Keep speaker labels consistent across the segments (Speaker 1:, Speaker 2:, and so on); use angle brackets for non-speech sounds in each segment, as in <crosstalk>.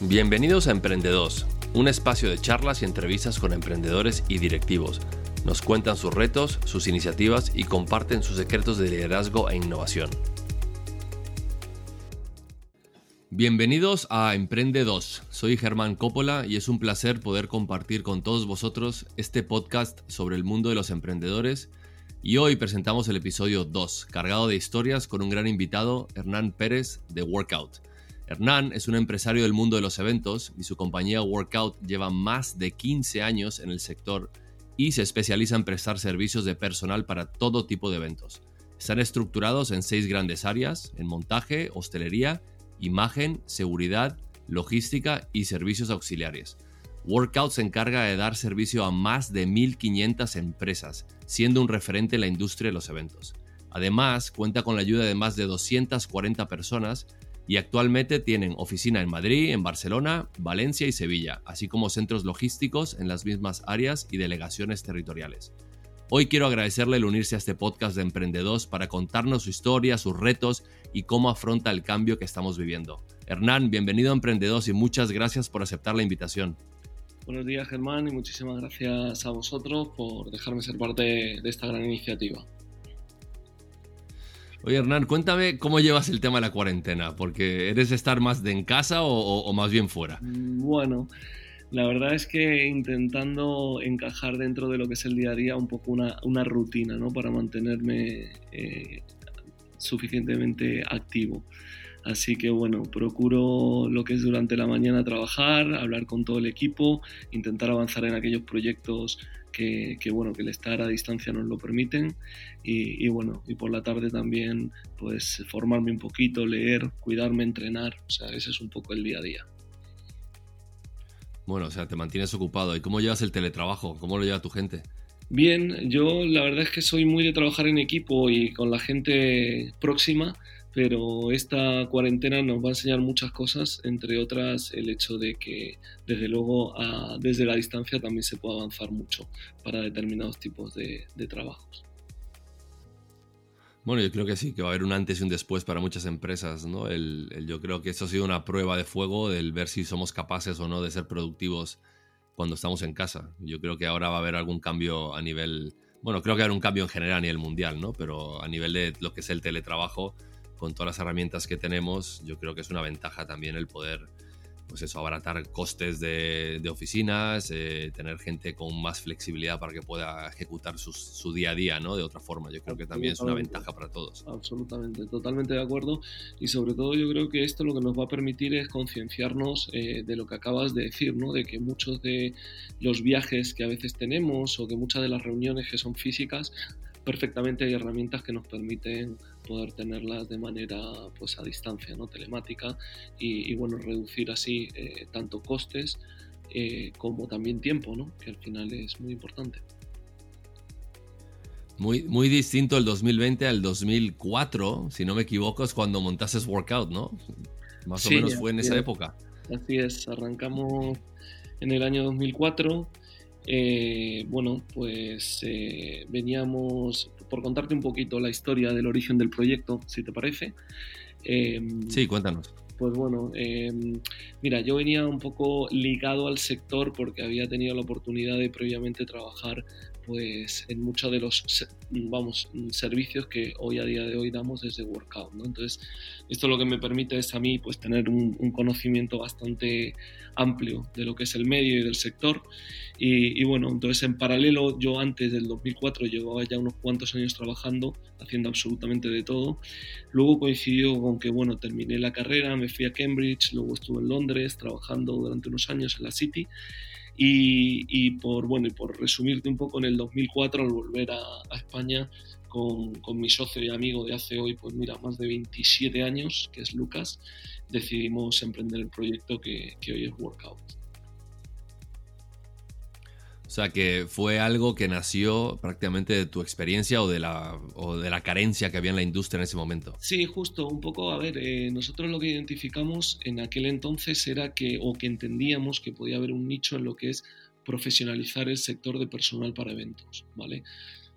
Speaker 1: Bienvenidos a Emprendedos, un espacio de charlas y entrevistas con emprendedores y directivos. Nos cuentan sus retos, sus iniciativas y comparten sus secretos de liderazgo e innovación. Bienvenidos a Emprende 2. Soy Germán Coppola y es un placer poder compartir con todos vosotros este podcast sobre el mundo de los emprendedores. Y hoy presentamos el episodio 2, cargado de historias con un gran invitado, Hernán Pérez de Workout. Hernán es un empresario del mundo de los eventos y su compañía Workout lleva más de 15 años en el sector y se especializa en prestar servicios de personal para todo tipo de eventos. Están estructurados en seis grandes áreas, en montaje, hostelería, imagen, seguridad, logística y servicios auxiliares. Workout se encarga de dar servicio a más de 1.500 empresas, siendo un referente en la industria de los eventos. Además, cuenta con la ayuda de más de 240 personas y actualmente tienen oficina en Madrid, en Barcelona, Valencia y Sevilla, así como centros logísticos en las mismas áreas y delegaciones territoriales. Hoy quiero agradecerle el unirse a este podcast de Emprendedos para contarnos su historia, sus retos y cómo afronta el cambio que estamos viviendo. Hernán, bienvenido a Emprendedos y muchas gracias por aceptar la invitación.
Speaker 2: Buenos días Germán y muchísimas gracias a vosotros por dejarme ser parte de esta gran iniciativa.
Speaker 1: Oye, Hernán, cuéntame cómo llevas el tema de la cuarentena, porque ¿eres estar más de en casa o, más bien fuera?
Speaker 2: Bueno, la verdad es que intentando encajar dentro de lo que es el día a día un poco una, rutina, ¿no? Para mantenerme eh, suficientemente activo. Así que bueno, procuro lo que es durante la mañana trabajar, hablar con todo el equipo, intentar avanzar en aquellos proyectos que, bueno, que el estar a distancia nos lo permiten y, bueno, y por la tarde también pues formarme un poquito, leer, cuidarme, entrenar, o sea, ese es un poco el día a día.
Speaker 1: Bueno, o sea, te mantienes ocupado. ¿Y cómo llevas el teletrabajo? ¿Cómo lo lleva tu gente?
Speaker 2: Bien, yo la verdad es que soy muy de trabajar en equipo y con la gente próxima pero esta cuarentena nos va a enseñar muchas cosas, entre otras el hecho de que desde luego desde la distancia también se puede avanzar mucho para determinados tipos de, trabajos.
Speaker 1: Bueno, yo creo que sí, que va a haber un antes y un después para muchas empresas, ¿no? yo creo que eso ha sido una prueba de fuego del ver si somos capaces o no de ser productivos cuando estamos en casa. Yo creo que ahora va a haber algún cambio a nivel, bueno, creo que va a haber un cambio en general a nivel mundial, ¿no? Pero a nivel de lo que es el teletrabajo, con todas las herramientas que tenemos, yo creo que es una ventaja también el poder pues eso, abaratar costes de, oficinas, eh, tener gente con más flexibilidad para que pueda ejecutar su día a día, ¿no? De otra forma. Yo creo que también es una ventaja para todos.
Speaker 2: Absolutamente, totalmente de acuerdo. Y sobre todo yo creo que esto lo que nos va a permitir es concienciarnos eh, de lo que acabas de decir, ¿no? De que muchos de los viajes que a veces tenemos o que muchas de las reuniones que son físicas, perfectamente hay herramientas que nos permiten poder tenerlas de manera pues a distancia, ¿no? telemática y, bueno, reducir así eh, tanto costes eh, como también tiempo, ¿no? que al final es muy importante.
Speaker 1: Muy, muy distinto el 2020 al 2004, si no me equivoco, es cuando montaste Workout, ¿no? Más o menos fue en esa época.
Speaker 2: Así es, arrancamos en el año 2004. Eh, bueno, pues veníamos por contarte un poquito la historia del origen del proyecto, si te parece.
Speaker 1: Em, sí, cuéntanos.
Speaker 2: Pues bueno, em, mira, yo venía un poco ligado al sector porque había tenido la oportunidad de previamente trabajar pues en muchos de los vamos, servicios que hoy a día de hoy damos desde Workout. Entonces, esto lo que me permite es a mí pues, tener un, conocimiento bastante amplio de lo que es el medio y del sector. Y, bueno, entonces en paralelo yo antes del 2004 llevaba ya unos cuantos años trabajando, haciendo absolutamente de todo. Luego coincidió con que, bueno, terminé la carrera, me fui a Cambridge, luego estuve en Londres trabajando durante unos años en la City y, por, bueno, y por resumirte un poco, en el 2004 al volver a, España con, con, mi socio y amigo de hace hoy, pues mira, más de 27 años, que es Lucas, decidimos emprender el proyecto que, que hoy es Workout.
Speaker 1: O sea, que fue algo que nació prácticamente de tu experiencia o de la, o de la carencia que había en la industria en ese momento.
Speaker 2: Sí, justo, un poco, a ver, eh, nosotros lo que identificamos en aquel entonces era que, o que entendíamos que podía haber un nicho en lo que es profesionalizar el sector de personal para eventos, ¿vale?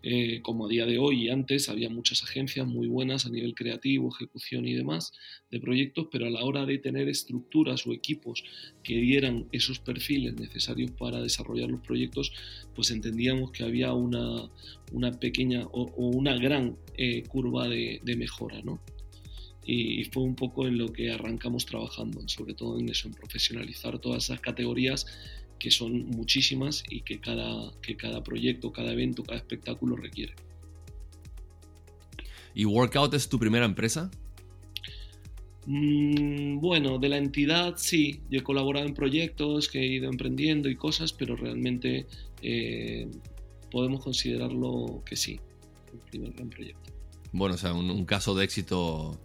Speaker 2: Eh, como a día de hoy y antes, había muchas agencias muy buenas a nivel creativo, ejecución y demás de proyectos, pero a la hora de tener estructuras o equipos que dieran esos perfiles necesarios para desarrollar los proyectos, pues entendíamos que había una, una pequeña o, una gran eh, curva de, de mejora, ¿no? y, fue un poco en lo que arrancamos trabajando, sobre todo en eso, en profesionalizar todas esas categorías que son muchísimas y que cada, que cada proyecto, cada evento, cada espectáculo requiere.
Speaker 1: ¿Y Workout es tu primera empresa?
Speaker 2: Mm, bueno, de la entidad sí, yo he colaborado en proyectos que he ido emprendiendo y cosas, pero realmente eh, podemos considerarlo que sí, el primer gran proyecto.
Speaker 1: Bueno, o sea, un caso de éxito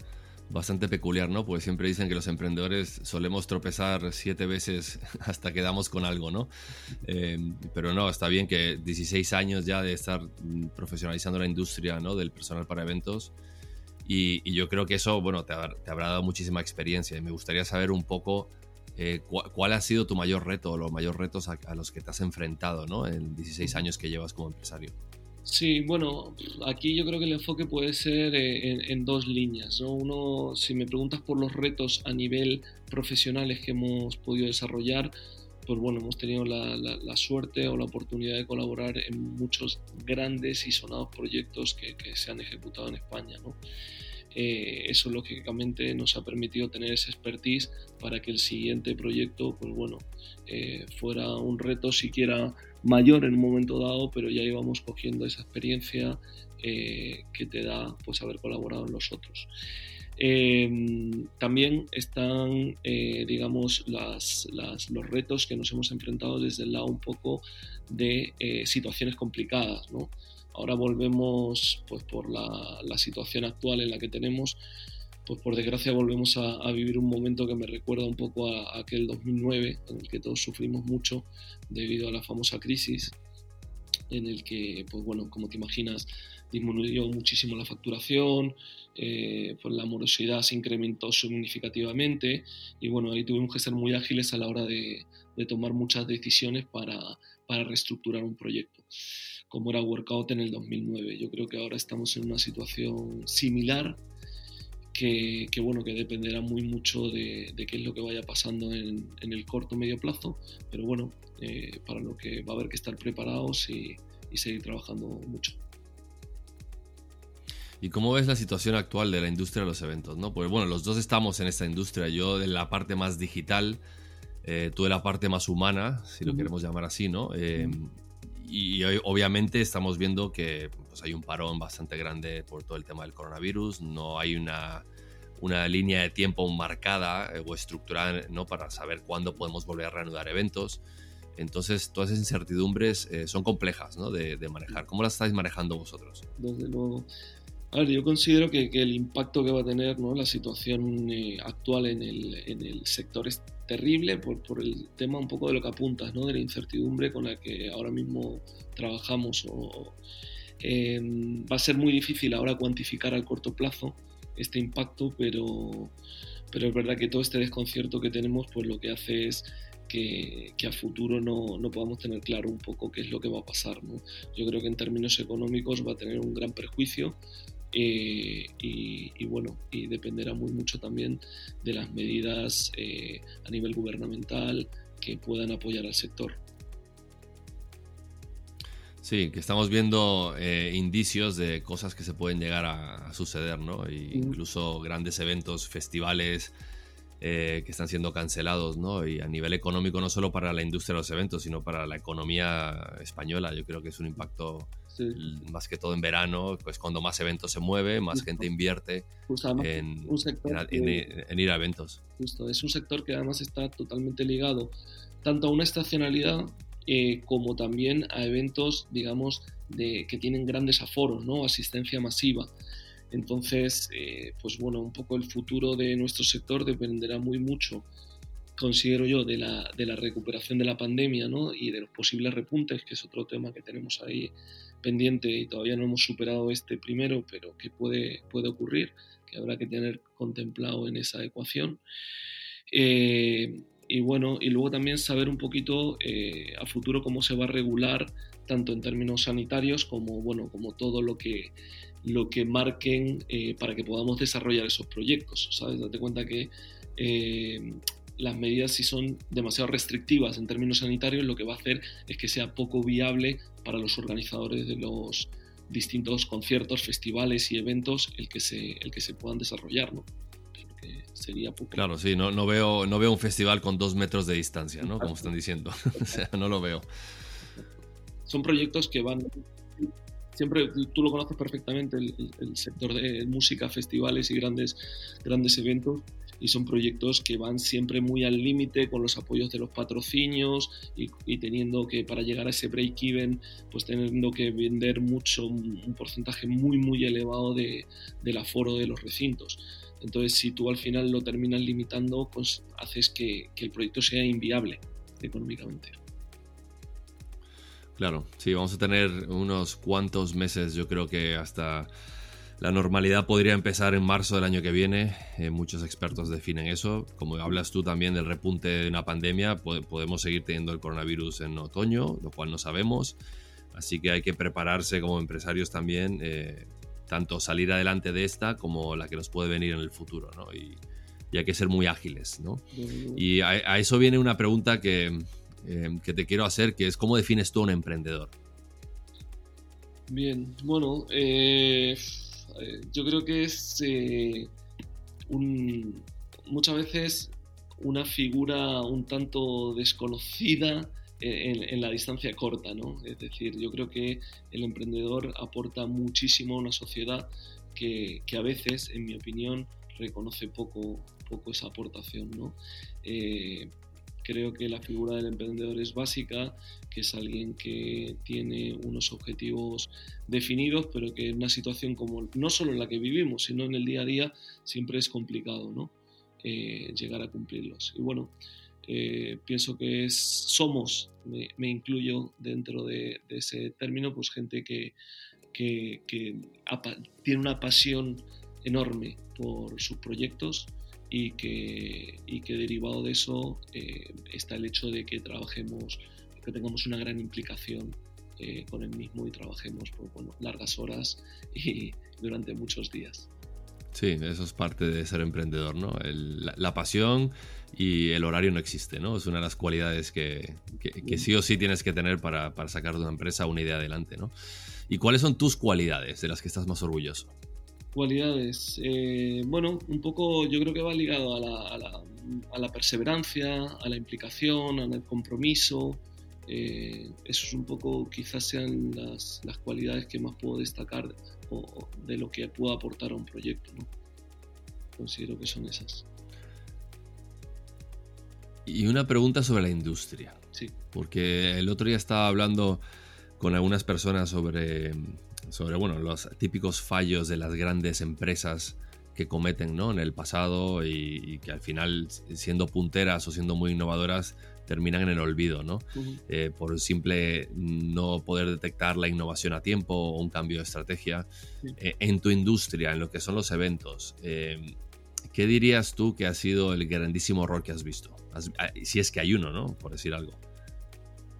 Speaker 1: bastante peculiar, ¿no? Porque siempre dicen que los emprendedores solemos tropezar siete veces <laughs> hasta que damos con algo, ¿no? Eh, pero no, está bien que 16 años ya de estar profesionalizando la industria, ¿no? Del personal para eventos. Y, yo creo que eso, bueno, te, habrá dado muchísima experiencia. Y me gustaría saber un poco eh, cuál ha sido tu mayor reto o los mayores retos a, a, los que te has enfrentado, ¿no? En 16 años que llevas como empresario.
Speaker 2: Sí, bueno, aquí yo creo que el enfoque puede ser eh, en, dos líneas. Uno, si me preguntas por los retos a nivel profesionales que hemos podido desarrollar, pues bueno, hemos tenido la, suerte o la oportunidad de colaborar en muchos grandes y sonados proyectos que, se han ejecutado en España. ¿no? Eh, eso lógicamente nos ha permitido tener esa expertise para que el siguiente proyecto, pues bueno, eh, fuera un reto siquiera mayor en un momento dado, pero ya íbamos cogiendo esa experiencia eh, que te da pues haber colaborado en los otros. Em, también están, eh, digamos, los retos que nos hemos enfrentado desde el lado un poco de eh, situaciones complicadas. Ahora volvemos, pues por la situación actual en la que tenemos, pues por desgracia volvemos a, vivir un momento que me recuerda un poco a, aquel 2009 en el que todos sufrimos mucho debido a la famosa crisis en el que, pues bueno, como te imaginas, disminuyó muchísimo la facturación, eh, pues la morosidad se incrementó significativamente y bueno, ahí tuvimos que ser muy ágiles a la hora de, tomar muchas decisiones para, para, reestructurar un proyecto, como era Workout en el 2009. Yo creo que ahora estamos en una situación similar que, bueno, que dependerá muy mucho de, qué es lo que vaya pasando en, el corto medio plazo, pero bueno, eh, para lo que va a haber que estar preparados y, seguir trabajando mucho.
Speaker 1: ¿Y cómo ves la situación actual de la industria de los eventos? ¿no? Pues bueno, los dos estamos en esta industria, yo de la parte más digital, eh, tú de la parte más humana, si lo queremos llamar así, ¿no? Eh, y obviamente estamos viendo que pues, hay un parón bastante grande por todo el tema del coronavirus, no hay una, una línea de tiempo marcada eh, o estructurada ¿no? para saber cuándo podemos volver a reanudar eventos. Entonces, todas esas incertidumbres eh, son complejas ¿no? de, manejar. ¿Cómo las estáis manejando vosotros?
Speaker 2: Desde luego. A ver, yo considero que, que el impacto que va a tener ¿no? la situación eh, actual en el, en el, sector es terrible por, por, el tema un poco de lo que apuntas, ¿no? de la incertidumbre con la que ahora mismo trabajamos. O, va a ser muy difícil ahora cuantificar al corto plazo este impacto, pero, pero es verdad que todo este desconcierto que tenemos, pues lo que hace es que, que, a futuro no, no, podamos tener claro un poco qué es lo que va a pasar. ¿no? Yo creo que en términos económicos va a tener un gran perjuicio eh, y, bueno, y dependerá muy mucho también de las medidas eh, a nivel gubernamental que puedan apoyar al sector.
Speaker 1: Sí, que estamos viendo eh, indicios de cosas que se pueden llegar a, suceder, ¿no? incluso grandes eventos, festivales eh, que están siendo cancelados, ¿no? Y a nivel económico, no solo para la industria de los eventos, sino para la economía española. Yo creo que es un impacto más que todo en verano, pues cuando más eventos se mueve, más gente invierte en, en, ir a eventos.
Speaker 2: Justo, es un sector que además está totalmente ligado tanto a una estacionalidad eh, como también a eventos, digamos, de, que tienen grandes aforos, ¿no? Asistencia masiva. Entonces, eh, pues bueno, un poco el futuro de nuestro sector dependerá muy mucho, considero yo, de la, de la recuperación de la pandemia ¿no? y de los posibles repuntes, que es otro tema que tenemos ahí pendiente y todavía no hemos superado este primero, pero que puede, puede ocurrir, que habrá que tener contemplado en esa ecuación. Eh, y bueno, y luego también saber un poquito eh, a futuro cómo se va a regular tanto en términos sanitarios como, bueno, como todo lo que, lo que marquen eh, para que podamos desarrollar esos proyectos, ¿sabes? Date cuenta que eh, las medidas si son demasiado restrictivas en términos sanitarios lo que va a hacer es que sea poco viable para los organizadores de los distintos conciertos, festivales y eventos el que se, el que se puedan desarrollar, ¿no? sería poco.
Speaker 1: Claro, sí, no, no, veo, no veo un festival con dos metros de distancia, ¿no? Como están diciendo. <laughs> o sea, no lo veo.
Speaker 2: Son proyectos que van siempre tú lo conoces perfectamente, el, sector de música, festivales y grandes, grandes eventos y son proyectos que van siempre muy al límite con los apoyos de los patrocinios y, teniendo que para llegar a ese break-even pues teniendo que vender mucho, un porcentaje muy muy elevado de, del aforo de los recintos. Entonces si tú al final lo terminas limitando pues haces que, que el proyecto sea inviable económicamente.
Speaker 1: Claro, sí, vamos a tener unos cuantos meses, yo creo que hasta la normalidad podría empezar en marzo del año que viene. Eh, muchos expertos definen eso. Como hablas tú también del repunte de una pandemia, podemos seguir teniendo el coronavirus en otoño, lo cual no sabemos. Así que hay que prepararse como empresarios también, eh, tanto salir adelante de esta como la que nos puede venir en el futuro. ¿no? Y, hay que ser muy ágiles. ¿no? Y a, eso viene una pregunta que, eh, que te quiero hacer, que es ¿cómo defines tú un emprendedor?
Speaker 2: Bien, bueno, eh, eh, yo creo que es eh, muchas veces una figura un tanto desconocida en, la distancia corta, ¿no? Es decir, yo creo que el emprendedor aporta muchísimo a una sociedad que, a veces, en mi opinión, reconoce poco, poco esa aportación, ¿no? Creo que la figura del emprendedor es básica, que es alguien que tiene unos objetivos definidos, pero que en una situación como no solo en la que vivimos, sino en el día a día, siempre es complicado ¿no? Eh, llegar a cumplirlos. Y bueno, eh, pienso que somos, me, incluyo dentro de, ese término, pues gente que, que tiene una pasión enorme por sus proyectos y que, y que derivado de eso eh, está el hecho de que trabajemos, que tengamos una gran implicación eh, con el mismo y trabajemos por bueno, largas horas y <laughs> durante muchos días.
Speaker 1: Sí, eso es parte de ser emprendedor, ¿no? la, pasión y el horario no existe, ¿no? Es una de las cualidades que, que, sí o sí tienes que tener para, para, sacar de una empresa una idea adelante, ¿no? ¿Y cuáles son tus cualidades de las que estás más orgulloso?
Speaker 2: Cualidades. Eh, bueno, un poco yo creo que va ligado a la, a la, perseverancia, a la implicación, al compromiso. Eh, eso es un poco, quizás sean las, las cualidades que más puedo destacar de lo que puedo aportar a un proyecto. ¿no? Considero que son esas.
Speaker 1: Y una pregunta sobre la industria.
Speaker 2: Sí.
Speaker 1: Porque el otro día estaba hablando con algunas personas sobre sobre bueno, los típicos fallos de las grandes empresas que cometen ¿no? en el pasado y, que al final, siendo punteras o siendo muy innovadoras, terminan en el olvido, ¿no? Eh, por simple no poder detectar la innovación a tiempo o un cambio de estrategia. Eh, en tu industria, en lo que son los eventos, eh, ¿qué dirías tú que ha sido el grandísimo error que has visto? Ah, si es que hay uno, ¿no? Por decir algo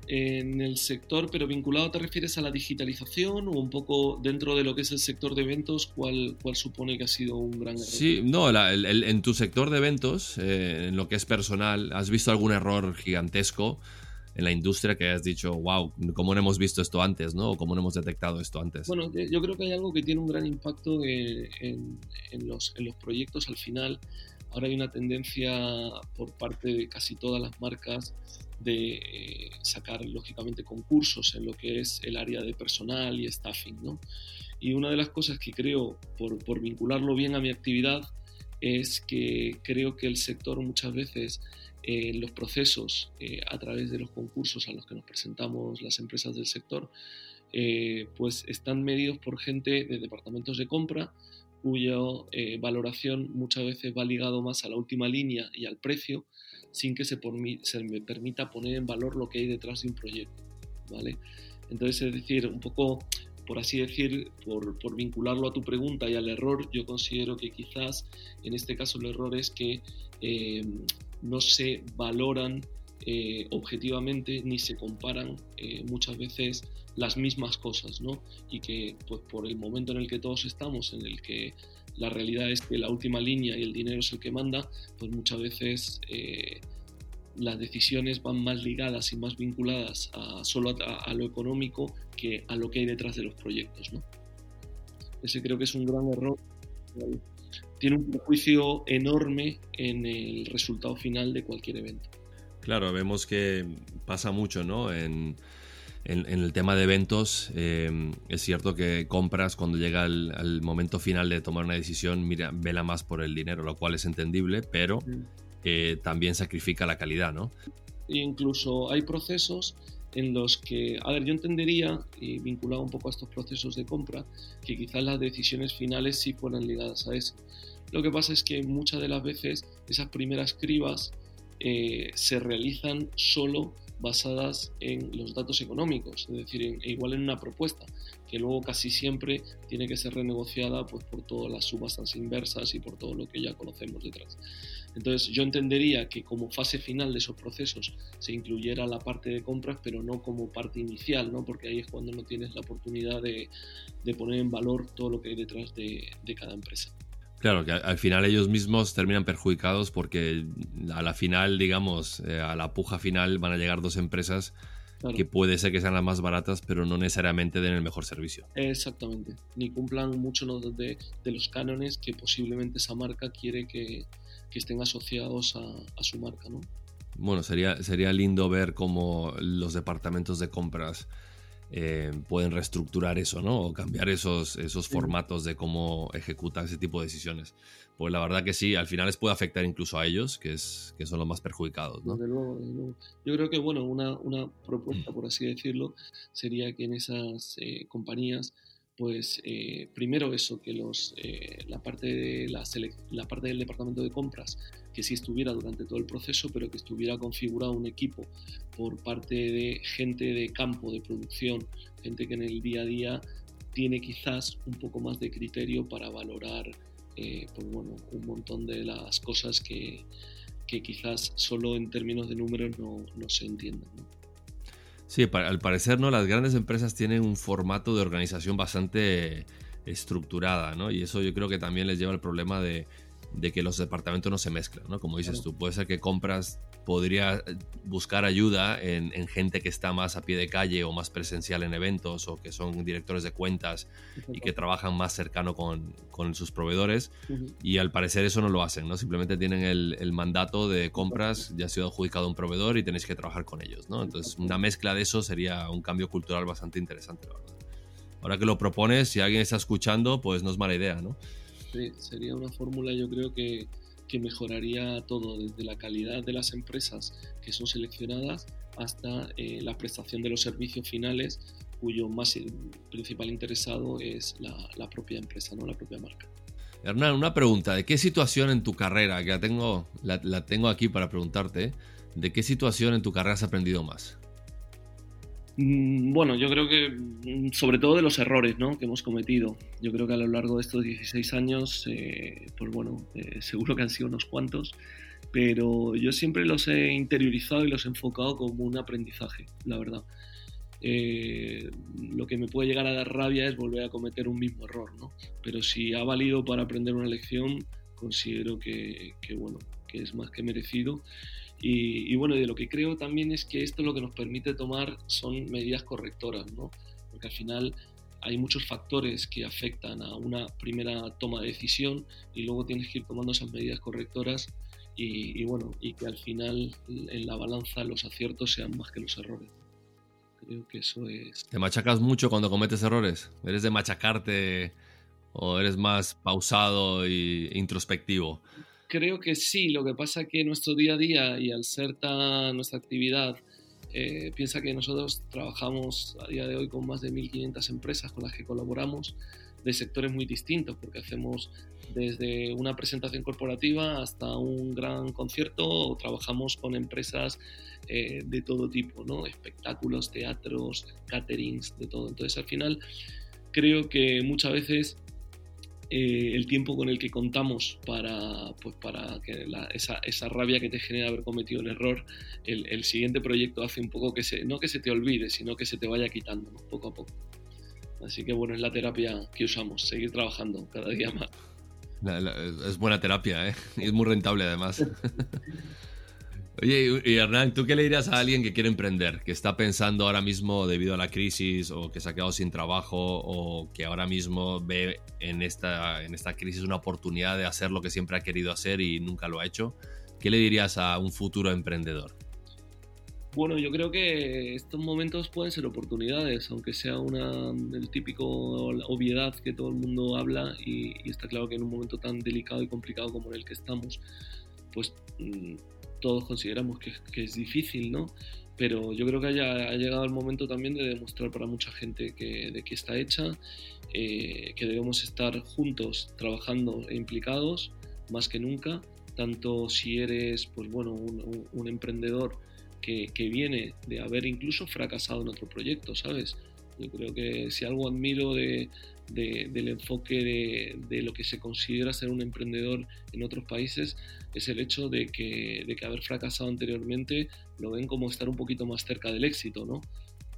Speaker 2: en el sector, pero vinculado, ¿te refieres a la digitalización o un poco dentro de lo que es el sector de eventos? ¿Cuál, cuál supone que ha sido un gran error?
Speaker 1: Sí, no, en tu sector de eventos, eh, en lo que es personal, ¿has visto algún error gigantesco en la industria que has dicho, wow, ¿cómo no hemos visto esto antes? ¿no? ¿O cómo no hemos detectado esto antes?
Speaker 2: Bueno, yo creo que hay algo que tiene un gran impacto en, en, los, en los proyectos al final. Ahora hay una tendencia por parte de casi todas las marcas de eh, sacar lógicamente concursos en lo que es el área de personal y staffing. ¿no? Y una de las cosas que creo, por, por, vincularlo bien a mi actividad, es que creo que el sector muchas veces en eh, los procesos eh, a través de los concursos a los que nos presentamos las empresas del sector, pues están medidos por gente de departamentos de compra cuya valoración muchas veces va ligado más a la última línea y al precio sin que se, me permita poner en valor lo que hay detrás de un proyecto, ¿vale? Entonces, es decir, un poco, por así decir, por, por, vincularlo a tu pregunta y al error, yo considero que quizás en este caso el error es que eh, no se valoran eh, objetivamente ni se comparan eh, muchas veces las mismas cosas, ¿no? Y que pues por el momento en el que todos estamos, en el que la realidad es que la última línea y el dinero es el que manda, pues muchas veces eh, las decisiones van más ligadas y más vinculadas a, solo a, lo económico que a lo que hay detrás de los proyectos, ¿no? Ese creo que es un gran error. Tiene un prejuicio enorme en el resultado final de cualquier evento.
Speaker 1: Claro, vemos que pasa mucho, ¿no? El tema de eventos, eh, es cierto que compras cuando llega el, momento final de tomar una decisión, mira, vela más por el dinero, lo cual es entendible, pero mm. también sacrifica la calidad, ¿no?
Speaker 2: E incluso hay procesos en los que, a ver, yo entendería, y vinculado un poco a estos procesos de compra, que quizás las decisiones finales sí fueran ligadas a eso. Lo que pasa es que muchas de las veces esas primeras cribas eh, se realizan solo basadas en los datos económicos, es decir, igual en una propuesta, que luego casi siempre tiene que ser renegociada pues, por todas las subastas inversas y por todo lo que ya conocemos detrás. Entonces yo entendería que como fase final de esos procesos se incluyera la parte de compras, pero no como parte inicial, ¿no? porque ahí es cuando no tienes la oportunidad de, poner en valor todo lo que hay detrás de cada empresa.
Speaker 1: Claro, que al final ellos mismos terminan perjudicados porque a la final, digamos, eh, a la puja final van a llegar dos empresas que puede ser que sean las más baratas, pero no necesariamente den el mejor servicio.
Speaker 2: Exactamente, ni cumplan mucho de, de, los cánones que posiblemente esa marca quiere que, que estén asociados a, a, su marca, ¿no?
Speaker 1: Bueno, sería, sería lindo ver cómo los departamentos de compras eh, pueden reestructurar eso, ¿no? O cambiar esos, esos formatos de cómo ejecutan ese tipo de decisiones. Pues la verdad que sí, al final les puede afectar incluso a ellos, que, es, que son los más perjudicados, ¿no?
Speaker 2: Yo creo que, bueno, una, una propuesta, por así decirlo, sería que en esas eh, compañías pues eh, primero eso, que los, eh, la, parte de la, la, parte del departamento de compras, que sí estuviera durante todo el proceso, pero que estuviera configurado un equipo por parte de gente de campo, de producción, gente que en el día a día tiene quizás un poco más de criterio para valorar eh, pues bueno, un montón de las cosas que, que, quizás solo en términos de números no, no se entiendan.
Speaker 1: Sí, al parecer, ¿no? Las grandes empresas tienen un formato de organización bastante estructurada, ¿no? Y eso yo creo que también les lleva al problema de, de que los departamentos no se mezclan, ¿no? Como dices tú, puede ser que compras podría eh, buscar ayuda en, gente que está más a pie de calle o más presencial en eventos o que son directores de cuentas y que trabajan más cercano con, con sus proveedores y al parecer eso no lo hacen, ¿no? Simplemente tienen el, el, mandato de compras, ya ha sido adjudicado un proveedor y tenéis que trabajar con ellos, ¿no? Entonces una mezcla de eso sería un cambio cultural bastante interesante, la verdad. Ahora que lo propones, si alguien está escuchando, pues no es mala idea, ¿no?
Speaker 2: Sería una fórmula yo creo que que mejoraría todo, desde la calidad de las empresas que son seleccionadas hasta eh, la prestación de los servicios finales, cuyo más principal interesado es la, propia empresa, no la propia marca.
Speaker 1: Hernán, una pregunta, ¿de qué situación en tu carrera, que la tengo, la tengo aquí para preguntarte, ¿de qué situación en tu carrera has aprendido más?
Speaker 2: Mm, bueno, yo creo que mm, sobre todo de los errores ¿no? que hemos cometido. Yo creo que a lo largo de estos 16 años, eh, pues bueno, eh, seguro que han sido unos cuantos, pero yo siempre los he interiorizado y los he enfocado como un aprendizaje, la verdad. Eh, lo que me puede llegar a dar rabia es volver a cometer un mismo error, ¿no? Pero si ha valido para aprender una lección, considero que, bueno, que es más que merecido y, bueno, de lo que creo también es que esto lo que nos permite tomar son medidas correctoras, ¿no? Porque al final hay muchos factores que afectan a una primera toma de decisión y luego tienes que ir tomando esas medidas correctoras y, bueno, y que al final en la balanza los aciertos sean más que los errores. Creo que eso es...
Speaker 1: ¿Te machacas mucho cuando cometes errores? ¿Eres de machacarte o eres más pausado e introspectivo?
Speaker 2: Creo que sí, lo que pasa que nuestro día a día y al ser tan nuestra actividad, eh, piensa que nosotros trabajamos a día de hoy con más de 1.500 empresas con las que colaboramos de sectores muy distintos, porque hacemos desde una presentación corporativa hasta un gran concierto, o trabajamos con empresas eh, de todo tipo, ¿no? espectáculos, teatros, caterings, de todo. Entonces al final creo que muchas veces eh, el tiempo con el que contamos para, pues para que esa, esa, rabia que te genera haber cometido el error, el, el, siguiente proyecto hace un poco que se, no que se te olvide, sino que se te vaya quitando poco a poco. Así que bueno, es la terapia que usamos, seguir trabajando cada día más.
Speaker 1: es buena terapia, ¿eh? Y es muy rentable además. <laughs> Oye, y Hernán, ¿tú qué le dirías a alguien que quiere emprender, que está pensando ahora mismo debido a la crisis o que se ha quedado sin trabajo o que ahora mismo ve en esta, en esta crisis una oportunidad de hacer lo que siempre ha querido hacer y nunca lo ha hecho? ¿Qué le dirías a un futuro emprendedor?
Speaker 2: Bueno, yo creo que estos momentos pueden ser oportunidades, aunque sea una el típico obviedad que todo el mundo habla y, está claro que en un momento tan delicado y complicado como en el que estamos, pues mm, todos consideramos que, es difícil, ¿no? Pero yo creo que haya, ha llegado el momento también de demostrar para mucha gente que, de qué está hecha, eh, que debemos estar juntos, trabajando e implicados más que nunca, tanto si eres, pues bueno, un, emprendedor que, que, viene de haber incluso fracasado en otro proyecto, ¿sabes? Yo creo que si algo admiro de, del enfoque de, lo que se considera ser un emprendedor en otros países es el hecho de que, de que haber fracasado anteriormente lo ven como estar un poquito más cerca del éxito, ¿no?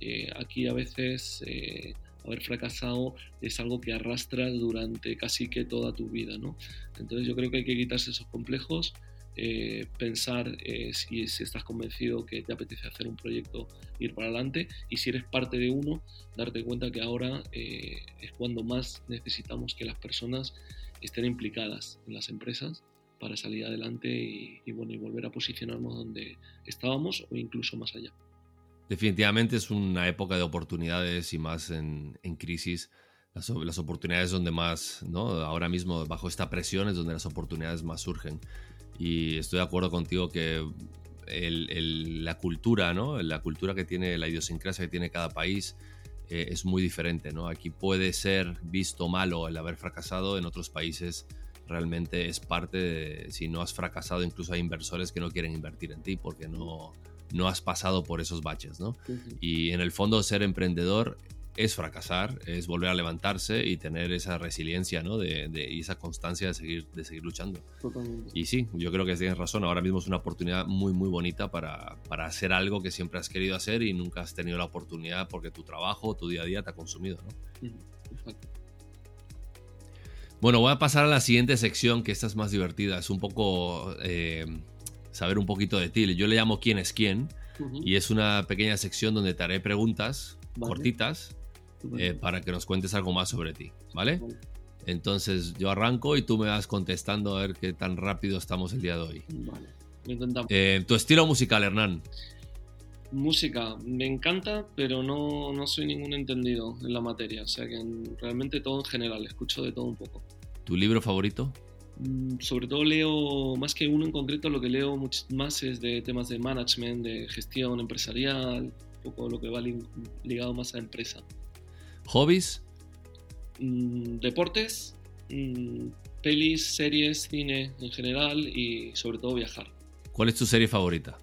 Speaker 2: Eh, aquí a veces eh, haber fracasado es algo que arrastras durante casi que toda tu vida, ¿no? Entonces yo creo que hay que quitarse esos complejos eh, pensar eh, si, estás convencido que te apetece hacer un proyecto, ir para adelante y si eres parte de uno, darte cuenta que ahora eh, es cuando más necesitamos que las personas estén implicadas en las empresas para salir adelante y, bueno, y volver a posicionarnos donde estábamos o incluso más allá.
Speaker 1: Definitivamente es una época de oportunidades y más en, crisis. Las, las, oportunidades donde más, ¿no? Ahora mismo bajo esta presión es donde las oportunidades más surgen. Y estoy de acuerdo contigo que la cultura, ¿no? La cultura que tiene, la idiosincrasia que tiene cada país eh, es muy diferente, ¿no? Aquí puede ser visto malo el haber fracasado, en otros países realmente es parte de, si no has fracasado, incluso hay inversores que no quieren invertir en ti porque no, no has pasado por esos baches, ¿no? Y en el fondo ser emprendedor es fracasar, es volver a levantarse y tener esa resiliencia ¿no? de, y esa constancia de seguir, de seguir luchando. Y sí, yo creo que tienes razón, ahora mismo es una oportunidad muy, muy bonita para, para, hacer algo que siempre has querido hacer y nunca has tenido la oportunidad porque tu trabajo, tu día a día te ha consumido. ¿no? Bueno, voy a pasar a la siguiente sección, que esta es más divertida, es un poco eh, saber un poquito de ti. Yo le llamo quién es quién y es una pequeña sección donde te haré preguntas cortitas eh, para que nos cuentes algo más sobre ti, ¿vale? Entonces yo arranco y tú me vas contestando a ver qué tan rápido estamos el día de hoy. Vale, intentamos. Eh, ¿Tu estilo musical, Hernán?
Speaker 2: Música, me encanta, pero no, no soy ningún entendido en la materia. O sea que realmente todo en general, escucho de todo un poco.
Speaker 1: ¿Tu libro favorito?
Speaker 2: Mm, sobre todo leo, más que uno en concreto, lo que leo mucho más es de temas de management, de gestión empresarial, un poco lo que va ligado más a empresa.
Speaker 1: ¿Hobbies?
Speaker 2: Mm, deportes, mm, pelis, series, cine en general y sobre todo viajar.
Speaker 1: ¿Cuál es tu serie favorita?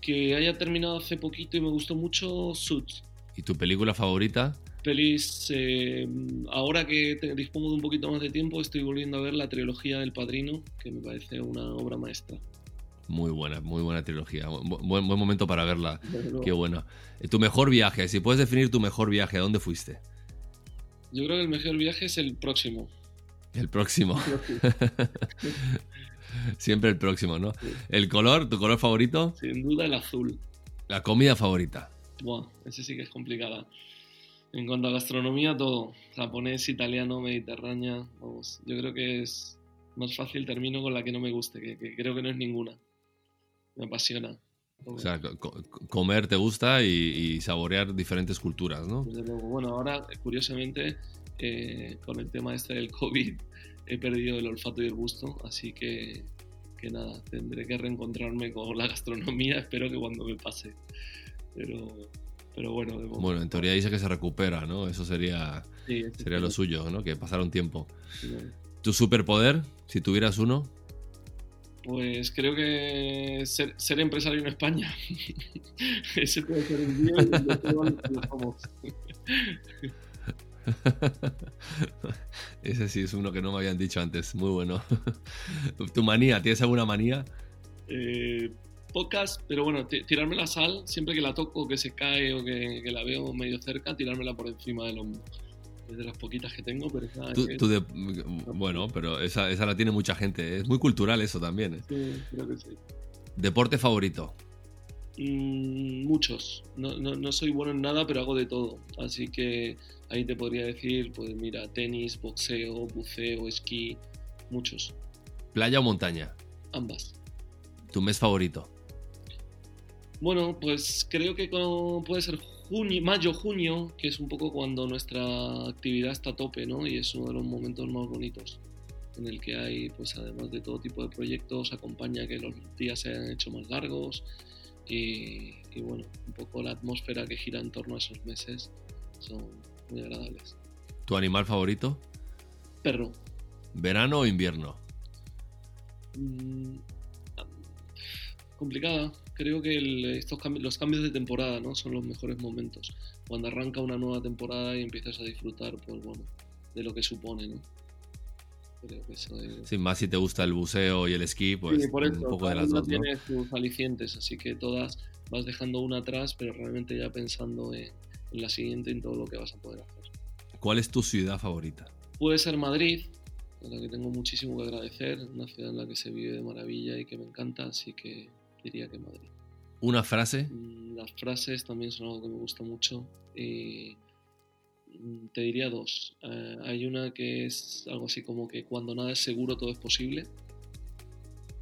Speaker 2: Que haya terminado hace poquito y me gustó mucho Suits.
Speaker 1: ¿Y tu película favorita?
Speaker 2: Pelis, eh, ahora que dispongo de un poquito más de tiempo, estoy volviendo a ver la trilogía del Padrino, que me parece una obra maestra.
Speaker 1: Muy buena, muy buena trilogía. Buen, buen momento para verla. Qué buena. Tu mejor viaje, si puedes definir tu mejor viaje, ¿a dónde fuiste?
Speaker 2: Yo creo que el mejor viaje es el próximo.
Speaker 1: El próximo. <laughs> Siempre el próximo, ¿no? ¿El color? ¿Tu color favorito?
Speaker 2: Sin duda el azul.
Speaker 1: ¿La comida favorita?
Speaker 2: Buah, ese sí que es complicada. En cuanto a gastronomía, todo. Japonés, italiano, mediterránea. Vamos, yo creo que es más fácil termino con la que no me guste, que creo que no es ninguna. Me apasiona.
Speaker 1: O sea, comer te gusta y, saborear diferentes culturas, ¿no?
Speaker 2: Bueno, ahora, curiosamente, eh, con el tema este del COVID, he perdido el olfato y el gusto, así que, que nada, tendré que reencontrarme con la gastronomía, <laughs> espero que cuando me pase. Pero, pero bueno,
Speaker 1: Bueno, en teoría dice que se recupera, ¿no? Eso sería, sería lo suyo, ¿no? Que pasara un tiempo. ¿Tu superpoder, si tuvieras uno?
Speaker 2: Pues creo que ser, empresario en España. <laughs> Ese puede ser un día y <laughs>
Speaker 1: Ese sí es uno que no me habían dicho antes. Muy bueno. <laughs> ¿Tu manía? ¿Tienes alguna manía?
Speaker 2: Eh, pocas, pero bueno, tirarme la sal, siempre que la toco, que se cae o que, la veo medio cerca, tirármela por encima del hombro. Es de las poquitas que tengo, pero esa
Speaker 1: Bueno, pero esa, esa, la tiene mucha gente. Es muy cultural eso también. ¿eh?
Speaker 2: Sí, creo que sí.
Speaker 1: ¿Deporte favorito?
Speaker 2: Mm, muchos. No, no, no, soy bueno en nada, pero hago de todo. Así que ahí te podría decir, pues mira, tenis, boxeo, buceo, esquí, muchos.
Speaker 1: ¿Playa o montaña?
Speaker 2: Ambas.
Speaker 1: ¿Tu mes favorito?
Speaker 2: Bueno, pues creo que puede ser junio, mayo, junio, que es un poco cuando nuestra actividad está a tope, ¿no? Y es uno de los momentos más bonitos en el que hay, pues además de todo tipo de proyectos, acompaña que los días se hayan hecho más largos, y, bueno, un poco la atmósfera que gira en torno a esos meses son muy agradables.
Speaker 1: ¿Tu animal favorito?
Speaker 2: Perro.
Speaker 1: ¿Verano o invierno?
Speaker 2: Mm, complicada. Creo que estos los cambios de temporada ¿no? son los mejores momentos. Cuando arranca una nueva temporada y empiezas a disfrutar pues, bueno, de lo que supone. ¿no?
Speaker 1: Sí, más si te gusta el buceo y el esquí, pues un poco de las dos.
Speaker 2: tiene sus alicientes, así que todas vas dejando una atrás, pero realmente ya pensando en, la siguiente y en todo lo que vas a poder hacer.
Speaker 1: ¿Cuál es tu ciudad favorita?
Speaker 2: Puede ser Madrid, a la que tengo muchísimo que agradecer, una ciudad en la que se vive de maravilla y que me encanta, así que diría que Madrid.
Speaker 1: ¿Una frase?
Speaker 2: Mm, las frases también son algo que me gusta mucho. Eh, Mm, te diría dos. Eh, hay una que es algo así como que cuando nada es seguro todo es posible.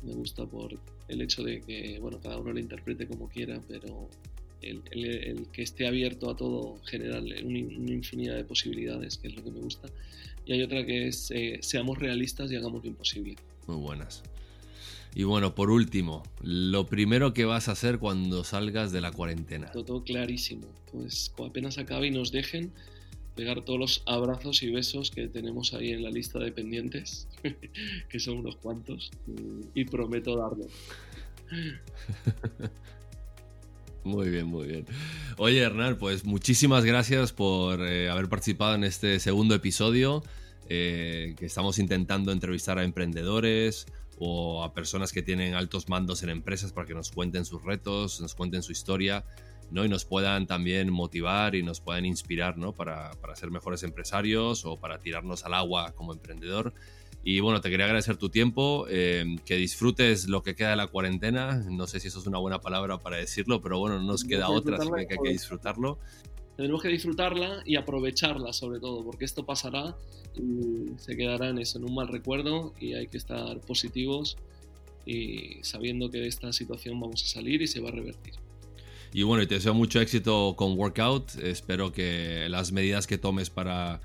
Speaker 2: Me gusta por el hecho de que, bueno, cada uno lo interprete como quiera, pero el, que esté abierto a todo genera una, infinidad de posibilidades, que es lo que me gusta. Y hay otra que es eh, seamos realistas y hagamos lo imposible.
Speaker 1: Muy buenas. Y bueno, por último, lo primero que vas a hacer cuando salgas de la cuarentena.
Speaker 2: todo clarísimo. Pues apenas acabe y nos dejen, pegar todos los abrazos y besos que tenemos ahí en la lista de pendientes, <laughs> que son unos cuantos, y prometo darlo. <laughs>
Speaker 1: Muy bien, muy bien. Oye, Hernán, pues muchísimas gracias por eh, haber participado en este segundo episodio, eh, que estamos intentando entrevistar a emprendedores o a personas que tienen altos mandos en empresas para que nos cuenten sus retos, nos cuenten su historia ¿no? y nos puedan también motivar y nos puedan inspirar ¿no? para, para ser mejores empresarios o para tirarnos al agua como emprendedor. Y bueno, te quería agradecer tu tiempo, eh, que disfrutes lo que queda de la cuarentena. No sé si eso es una buena palabra para decirlo, pero bueno, no nos queda otra, que hay que disfrutarlo.
Speaker 2: Tenemos que disfrutarla y aprovecharla sobre todo, porque esto pasará y se quedará en eso, en un mal recuerdo y hay que estar positivos y sabiendo que de esta situación vamos a salir y se va a revertir.
Speaker 1: Y bueno, te deseo mucho éxito con Workout. Espero que las medidas que tomes para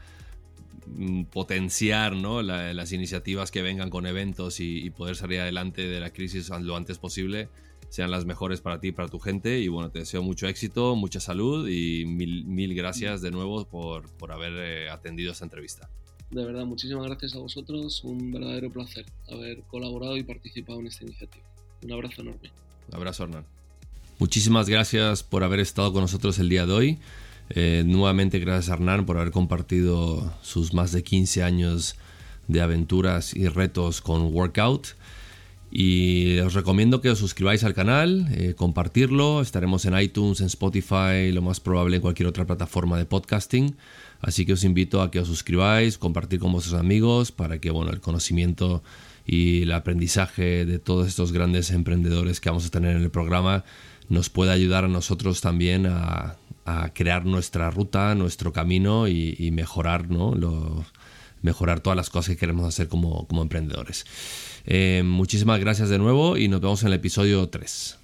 Speaker 1: mm, potenciar ¿no? las iniciativas que vengan con eventos y, poder salir adelante de la crisis lo antes posible sean las mejores para ti y para tu gente. Y bueno, te deseo mucho éxito, mucha salud y mil, mil gracias de nuevo por, por haber eh, atendido esta entrevista.
Speaker 2: De verdad, muchísimas gracias a vosotros. Un verdadero placer haber colaborado y participado en esta iniciativa. Un abrazo enorme.
Speaker 1: Un abrazo, Hernán. Muchísimas gracias por haber estado con nosotros el día de hoy. Eh, nuevamente gracias a Hernán por haber compartido sus más de 15 años de aventuras y retos con Workout. Y os recomiendo que os suscribáis al canal, eh, compartirlo. Estaremos en iTunes, en Spotify, lo más probable en cualquier otra plataforma de podcasting. Así que os invito a que os suscribáis, compartir con vuestros amigos para que bueno, el conocimiento y el aprendizaje de todos estos grandes emprendedores que vamos a tener en el programa nos puede ayudar a nosotros también a, crear nuestra ruta, nuestro camino y, mejorar, ¿no? mejorar todas las cosas que queremos hacer como, emprendedores. Eh, muchísimas gracias de nuevo y nos vemos en el episodio 3.